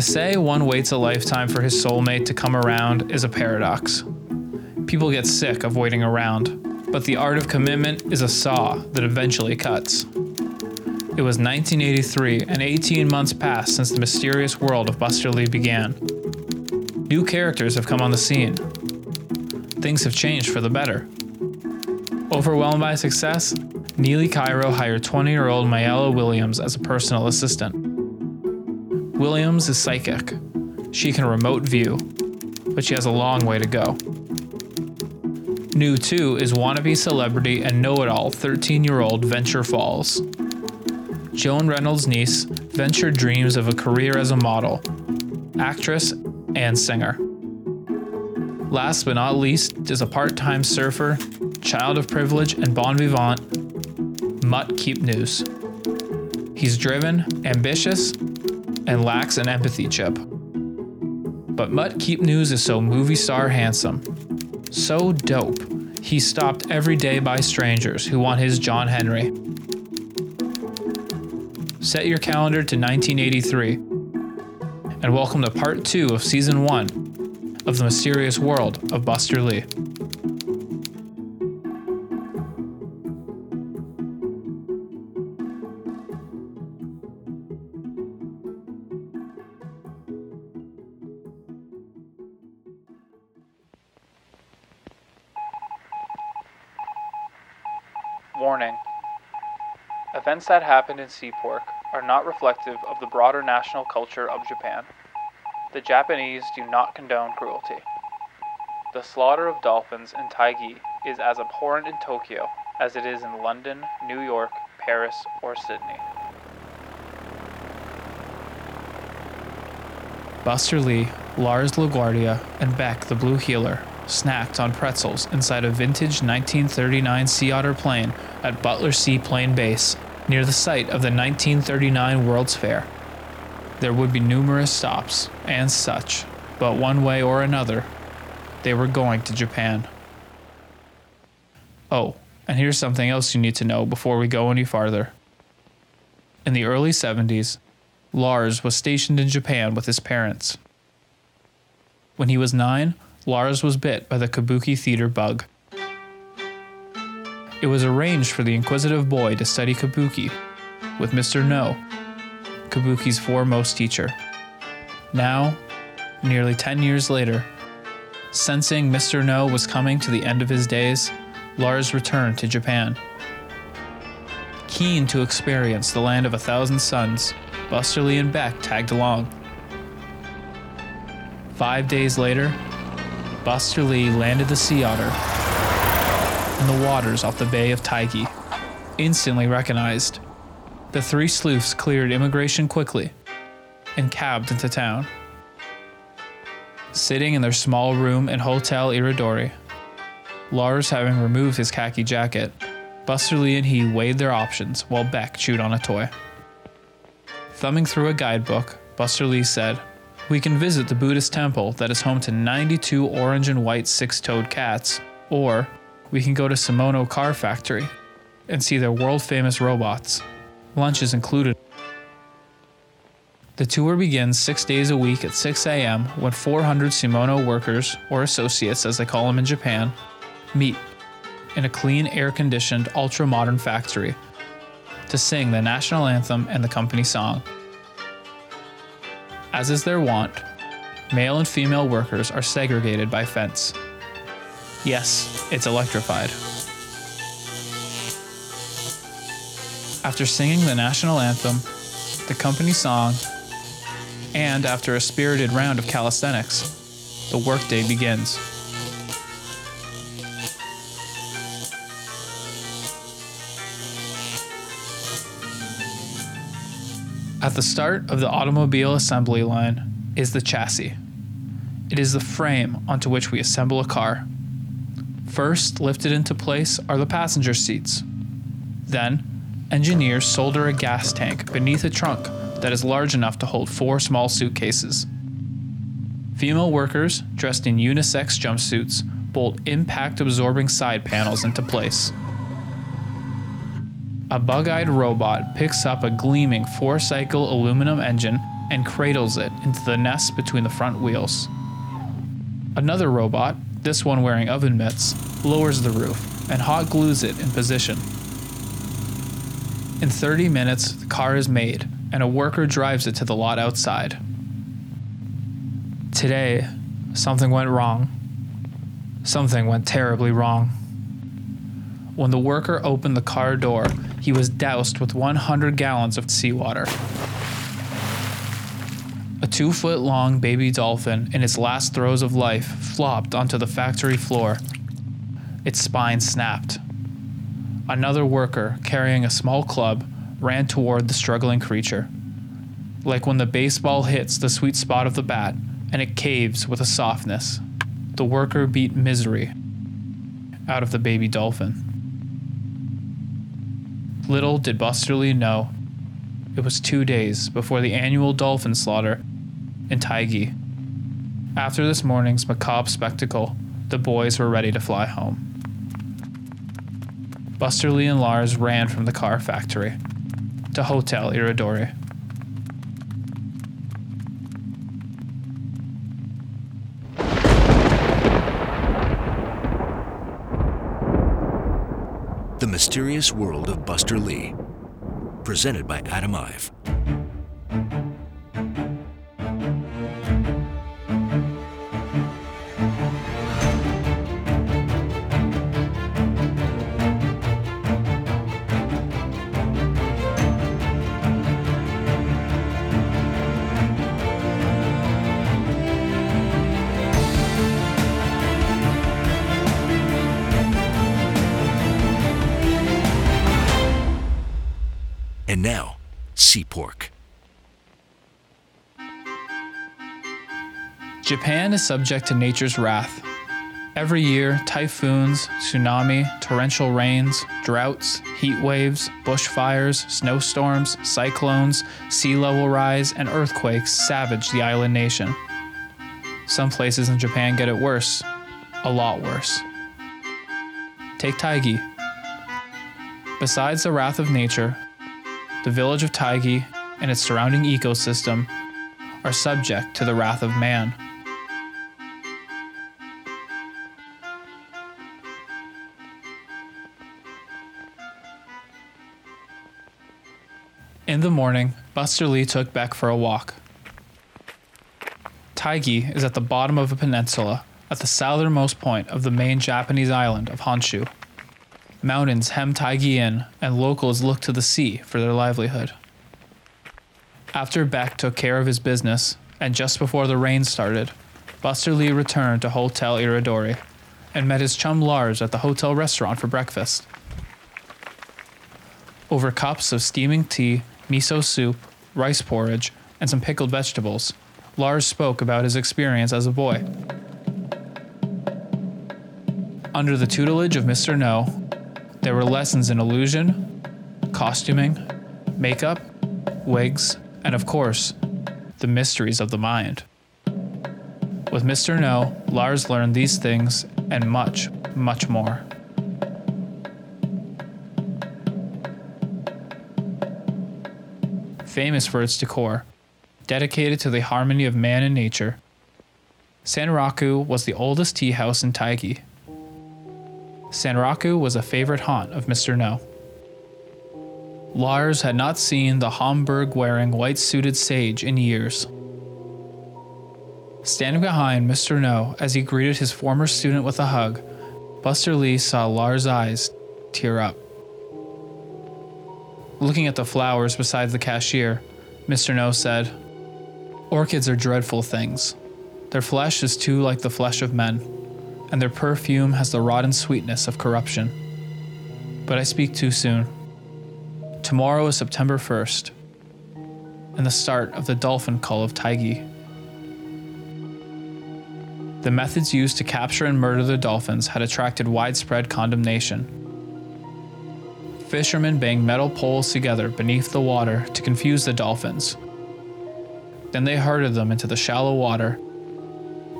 To say one waits a lifetime for his soulmate to come around is a paradox. People get sick of waiting around, but the art of commitment is a saw that eventually cuts. It was 1983, and 18 months passed since the mysterious world of Buster Lee began. New characters have come on the scene. Things have changed for the better. Overwhelmed by success, Neely Cairo hired 20 year old Mayella Williams as a personal assistant. Williams is psychic. She can remote view, but she has a long way to go. New too is wannabe celebrity and know it all 13 year old Venture Falls. Joan Reynolds' niece, Venture dreams of a career as a model, actress, and singer. Last but not least is a part time surfer, child of privilege, and bon vivant, Mutt Keepnews. He's driven, ambitious, and lacks an empathy chip. But Mutt Keepnews is so movie star handsome, so dope, He's stopped every day by strangers who want his John Henry. Set your calendar to 1983 and welcome to part two of season one of the mysterious world of Buster Lee. Events that happened in Sea Pork are not reflective of the broader national culture of Japan. The Japanese do not condone cruelty. The slaughter of dolphins in Taigi is as abhorrent in Tokyo as it is in London, New York, Paris, or Sydney. Buster Lee, Lars LaGuardia, and Beck the Blue Heeler snacked on pretzels inside a vintage 1939 Sea Otter plane at Butler Seaplane Base near the site of the 1939 World's Fair. There would be numerous stops and such, but one way or another, they were going to Japan. Oh, and here's something else you need to know before we go any farther. In the early 70s, Lars was stationed in Japan with his parents. When he was nine, Lars was bit by the kabuki theater bug. It was arranged for the inquisitive boy to study kabuki with Mr. Noh, kabuki's foremost teacher. Now, nearly 10 years later, sensing Mr. Noh was coming to the end of his days, Lars returned to Japan. Keen to experience the land of a thousand suns, Buster Lee and Beck tagged along. Five days later, Buster Lee landed the Sea Otter in the waters off the Bay of Taigi. Instantly recognized, the three sleuths cleared immigration quickly and cabbed into town. Sitting in their small room in Hotel Iridori, Lars having removed his khaki jacket, Buster Lee and he weighed their options while Beck chewed on a toy. Thumbing through a guidebook, Buster Lee said, We can visit the Buddhist temple that is home to 92 orange and white six toed cats, or we can go to Simono Car Factory and see their world famous robots. Lunch is included. The tour begins six days a week at 6 a.m. when 400 Simono workers, or associates as they call them in Japan, meet in a clean, air conditioned, ultra modern factory to sing the national anthem and the company song. As is their wont, male and female workers are segregated by fence. Yes, it's electrified. After singing the national anthem, the company song, and after a spirited round of calisthenics, the workday begins. At the start of the automobile assembly line is the chassis. It is the frame onto which we assemble a car. First lifted into place are the passenger seats. Then, engineers solder a gas tank beneath a trunk that is large enough to hold four small suitcases. Female workers, dressed in unisex jumpsuits, bolt impact absorbing side panels into place. A bug eyed robot picks up a gleaming four cycle aluminum engine and cradles it into the nest between the front wheels. Another robot, this one wearing oven mitts, lowers the roof and hot glues it in position. In 30 minutes, the car is made and a worker drives it to the lot outside. Today, something went wrong. Something went terribly wrong. When the worker opened the car door, he was doused with 100 gallons of seawater. A two foot long baby dolphin in its last throes of life flopped onto the factory floor. Its spine snapped. Another worker, carrying a small club, ran toward the struggling creature. Like when the baseball hits the sweet spot of the bat and it caves with a softness, the worker beat misery out of the baby dolphin. Little did Buster Lee know it was two days before the annual dolphin slaughter in Taigi. After this morning's macabre spectacle, the boys were ready to fly home. Buster Lee and Lars ran from the car factory to Hotel Iridori. The Mysterious World of Buster Lee. Presented by Adam Ive. And now, Sea Pork. Japan is subject to nature's wrath. Every year, typhoons, tsunami, torrential rains, droughts, heat waves, bushfires, snowstorms, cyclones, sea level rise, and earthquakes savage the island nation. Some places in Japan get it worse, a lot worse. Take Taigi. Besides the wrath of nature, the village of Taigi and its surrounding ecosystem are subject to the wrath of man. In the morning, Buster Lee took Beck for a walk. Taigi is at the bottom of a peninsula at the southernmost point of the main Japanese island of Honshu. Mountains hem Taigi in, and locals look to the sea for their livelihood. After Beck took care of his business, and just before the rain started, Buster Lee returned to Hotel Iridori and met his chum Lars at the hotel restaurant for breakfast. Over cups of steaming tea, miso soup, rice porridge, and some pickled vegetables, Lars spoke about his experience as a boy. Under the tutelage of Mr. Noh, there were lessons in illusion, costuming, makeup, wigs, and of course, the mysteries of the mind. With Mr. Noh, Lars learned these things and much, much more. Famous for its decor, dedicated to the harmony of man and nature, Sanraku was the oldest tea house in Taigi. Sanraku was a favorite haunt of Mr. Noh. Lars had not seen the Homburg wearing white suited sage in years. Standing behind Mr. Noh as he greeted his former student with a hug, Buster Lee saw Lars' eyes tear up. Looking at the flowers beside the cashier, Mr. Noh said, Orchids are dreadful things. Their flesh is too like the flesh of men, and their perfume has the rotten sweetness of corruption. But I speak too soon. Tomorrow is September 1st, and the start of the dolphin call of Taigi. The methods used to capture and murder the dolphins had attracted widespread condemnation. Fishermen banged metal poles together beneath the water to confuse the dolphins. Then they herded them into the shallow water,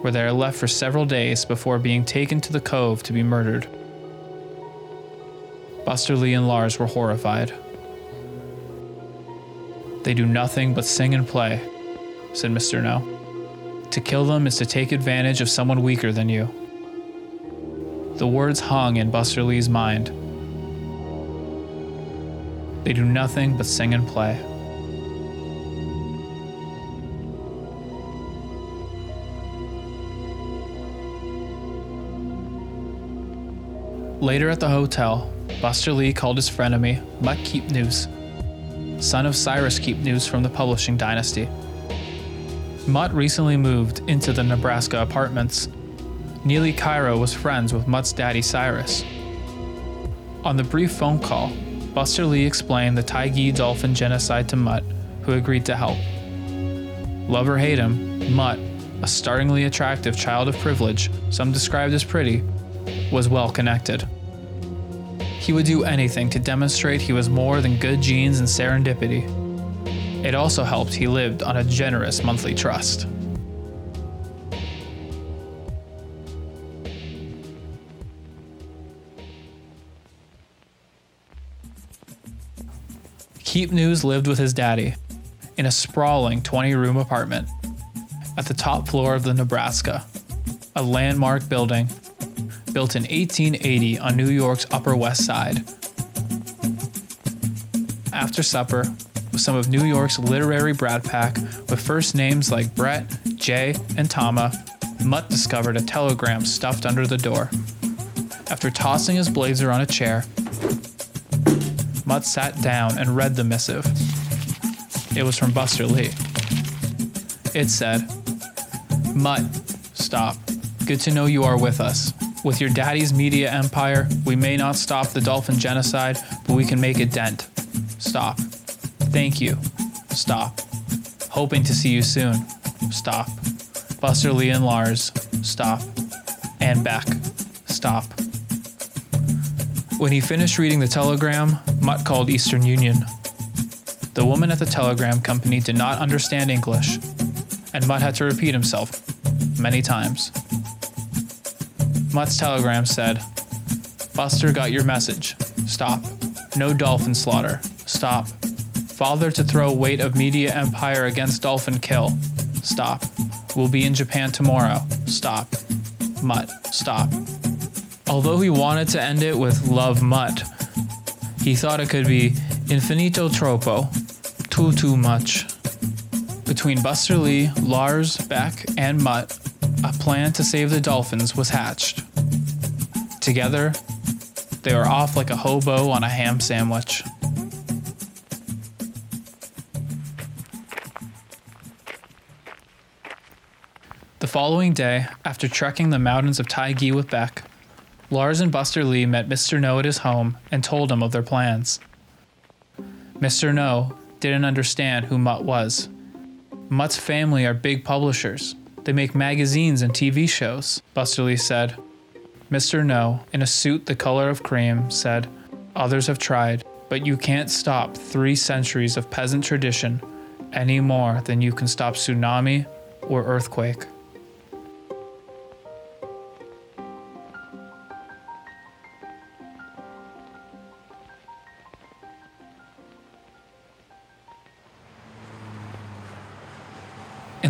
where they are left for several days before being taken to the cove to be murdered. Buster Lee and Lars were horrified. They do nothing but sing and play, said Mr. Noh. To kill them is to take advantage of someone weaker than you. The words hung in Buster Lee's mind. They do nothing but sing and play. Later at the hotel, Buster Lee called his frenemy, Mutt Keepnews, son of Cyrus Keepnews from the publishing dynasty. Mutt recently moved into the Nebraska apartments. Neely Cairo was friends with Mutt's daddy Cyrus. On the brief phone call, Buster Lee explained the Taigi dolphin genocide to Mutt, who agreed to help. Love or hate him, Mutt, a startlingly attractive child of privilege, some described as pretty, was well connected. He would do anything to demonstrate he was more than good genes and serendipity. It also helped he lived on a generous monthly trust. Keepnews lived with his daddy in a sprawling 20 room apartment at the top floor of the Nebraska, a landmark building built in 1880 on New York's Upper West Side. After supper, with some of New York's literary Brat Pack with first names like Brett, Jay, and Tama, Mutt discovered a telegram stuffed under the door. After tossing his blazer on a chair, Mutt sat down and read the missive. It was from Buster Lee. It said, Mutt, stop. Good to know you are with us. With your daddy's media empire, we may not stop the dolphin genocide, but we can make a dent. Stop. Thank you. Stop. Hoping to see you soon. Stop. Buster Lee and Lars. Stop. And Beck. Stop. When he finished reading the telegram, Mutt called Eastern Union. The woman at the telegram company did not understand English, and Mutt had to repeat himself many times. Mutt's telegram said, Buster got your message. Stop. No dolphin slaughter. Stop. Father to throw weight of media empire against dolphin kill. Stop. We'll be in Japan tomorrow. Stop. Mutt. Stop. Although he wanted to end it with love Mutt, he thought it could be infinito troppo, too too much. Between Buster Lee, Lars, Beck, and Mutt, a plan to save the dolphins was hatched. Together, they were off like a hobo on a ham sandwich. The following day, after trekking the mountains of Taigi with Beck, Lars and Buster Lee met Mr. Noh at his home and told him of their plans. Mr. Noh didn't understand who Mutt was. Mutt's family are big publishers. They make magazines and TV shows, Buster Lee said. Mr. Noh, in a suit the color of cream, said, Others have tried, but you can't stop three centuries of peasant tradition any more than you can stop tsunami or earthquake.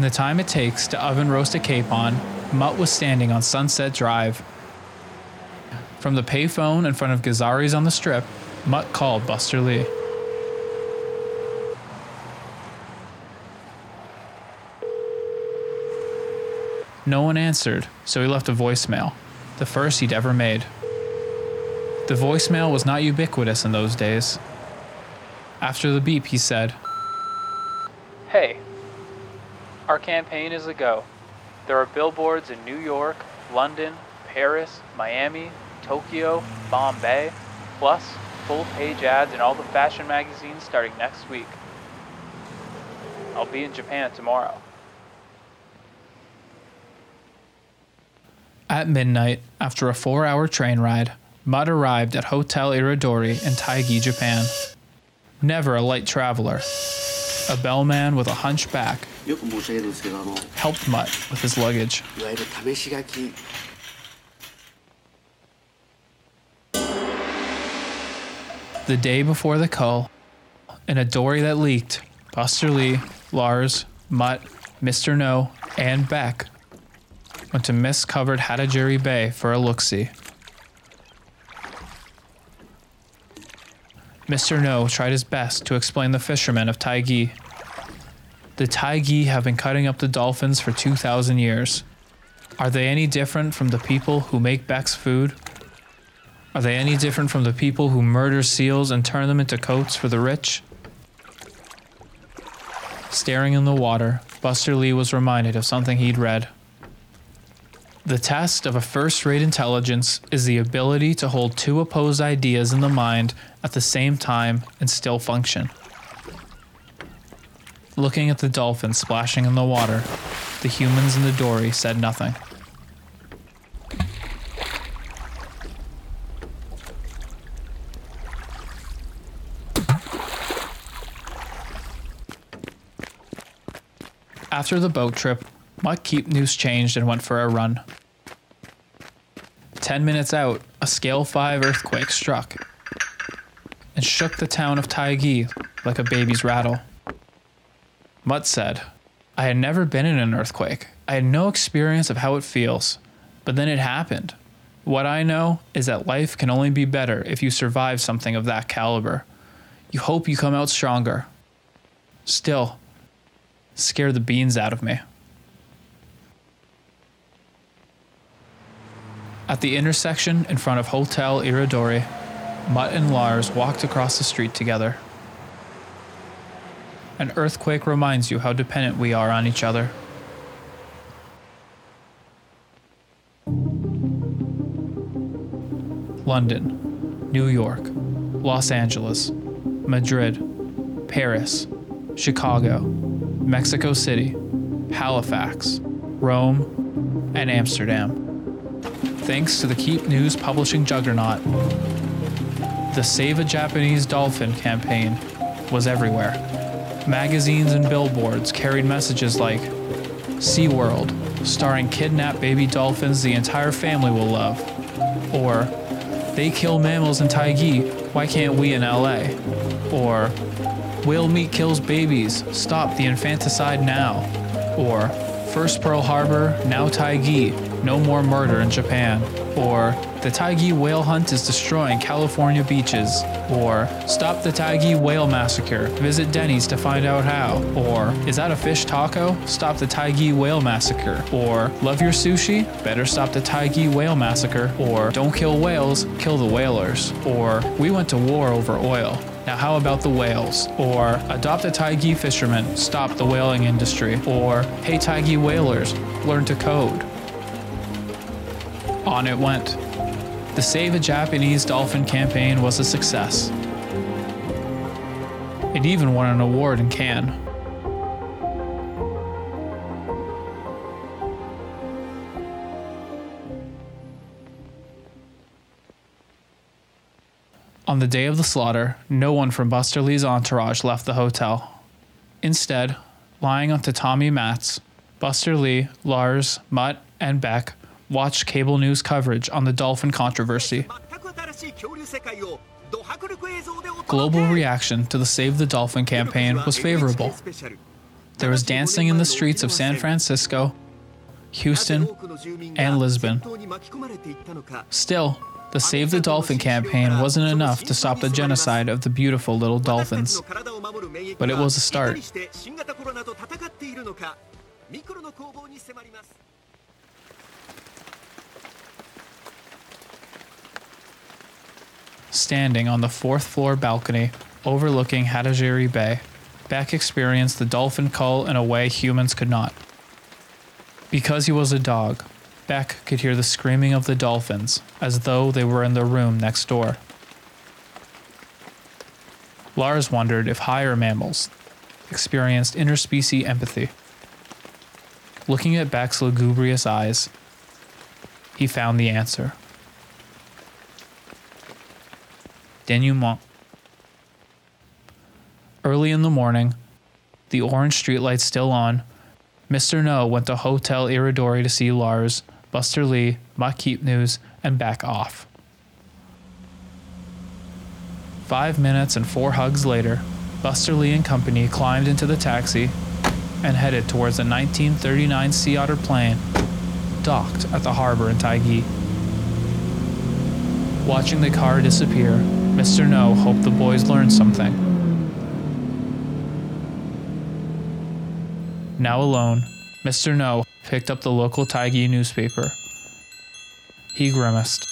In the time it takes to oven roast a capon, Mutt was standing on Sunset Drive. From the payphone in front of Gazzarri's on the strip, Mutt called Buster Lee. No one answered, so he left a voicemail, the first he'd ever made. The voicemail was not ubiquitous in those days. After the beep, he said, Hey, our campaign is a go. There are billboards in New York, London, Paris, Miami, Tokyo, Bombay, plus full page ads in all the fashion magazines starting next week. I'll be in Japan tomorrow. At midnight, after a four hour train ride, Mutt arrived at Hotel Iridori in Taigi, Japan. Never a light traveler, a bellman with a hunchback helped Mutt with his luggage. The day before the cull, in a dory that leaked, Buster Lee, Lars, Mutt, Mr. Noh, and Beck went to mist covered Hatajiri Bay for a look see. Mr. Noh tried his best to explain the fishermen of Taigi the Taigi have been cutting up the dolphins for 2,000 years. Are they any different from the people who make Beck's food? Are they any different from the people who murder seals and turn them into coats for the rich? Staring in the water, Buster Lee was reminded of something he'd read. The test of a first rate intelligence is the ability to hold two opposed ideas in the mind at the same time and still function. Looking at the dolphins splashing in the water, the humans in the dory said nothing. After the boat trip, Mutt Keepnews changed and went for a run. Ten minutes out, a scale 5 earthquake struck and shook the town of Taigi like a baby's rattle. Mutt said, I had never been in an earthquake. I had no experience of how it feels, but then it happened. What I know is that life can only be better if you survive something of that caliber. You hope you come out stronger. Still, scared the beans out of me. At the intersection in front of Hotel Iridori, Mutt and Lars walked across the street together. An earthquake reminds you how dependent we are on each other. London, New York, Los Angeles, Madrid, Paris, Chicago, Mexico City, Halifax, Rome, and Amsterdam. Thanks to the Keepnews publishing juggernaut, the Save a Japanese Dolphin campaign was everywhere. Magazines and billboards carried messages like SeaWorld, starring kidnapped baby dolphins the entire family will love, or They kill mammals in Taigi, why can't we in LA? Or Whale meat kills babies, stop the infanticide now. Or First Pearl Harbor, now Taigi, no more murder in Japan. Or the Taigi whale hunt is destroying California beaches. Or stop the Taigi whale massacre, visit Denny's to find out how. Or is that a fish taco? Stop the Taigi whale massacre. Or love your sushi? Better stop the Taigi whale massacre. Or don't kill whales, kill the whalers. Or we went to war over oil. Now, how about the whales? Or adopt a Taigi fisherman, stop the whaling industry. Or hey, Taigi whalers, learn to code. On it went. The Save a Japanese Dolphin campaign was a success. It even won an award in Cannes. On the day of the slaughter, no one from Buster Lee's entourage left the hotel. Instead, lying on tatami mats, Buster Lee, Lars, Mutt, and Beck watched cable news coverage on the dolphin controversy. Global reaction to the Save the Dolphin campaign was favorable. There was dancing in the streets of San Francisco, Houston, and Lisbon. Still, the Save the Dolphin campaign wasn't enough to stop the genocide of the beautiful little dolphins, but it was a start. Standing on the fourth floor balcony overlooking Hatajiri Bay, Beck experienced the dolphin call in a way humans could not. Because he was a dog, Beck could hear the screaming of the dolphins as though they were in the room next door. Lars wondered if higher mammals experienced interspecies empathy. Looking at Beck's lugubrious eyes, he found the answer. Denouement. Early in the morning, the orange streetlights still on, Mr. Noh went to Hotel Iridori to see Lars, Buster Lee, Mutt Keepnews, and back off. Five minutes and four hugs later, Buster Lee and company climbed into the taxi and headed towards a 1939 Sea Otter plane docked at the harbor in Taigi. Watching the car disappear, Mr. Noh hoped the boys learned something. Now alone, Mr. Noh picked up the local Taigi newspaper. He grimaced.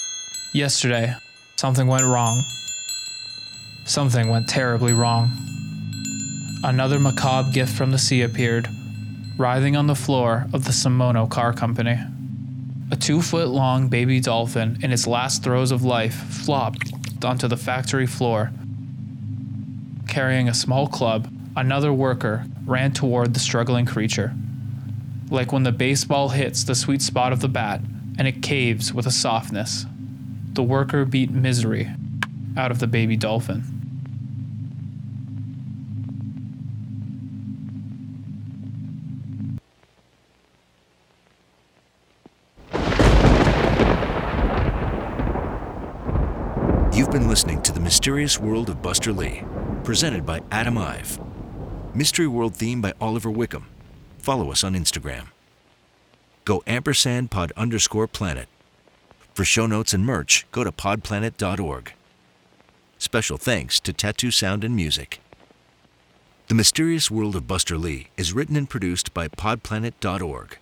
Yesterday, something went wrong. Something went terribly wrong. Another macabre gift from the sea appeared, writhing on the floor of the Simono car company. A two foot long baby dolphin in its last throes of life flopped onto the factory floor. Carrying a small club, another worker ran toward the struggling creature. Like when the baseball hits the sweet spot of the bat and it caves with a softness, the worker beat misery out of the baby dolphin. Mysterious World of Buster Lee, presented by Adam Ive. Mystery World theme by Oliver Wickham. Follow us on Instagram. Go ampersand pod underscore planet. For show notes and merch, go to podplanet.org. Special thanks to Tattoo Sound and Music. The Mysterious World of Buster Lee is written and produced by podplanet.org.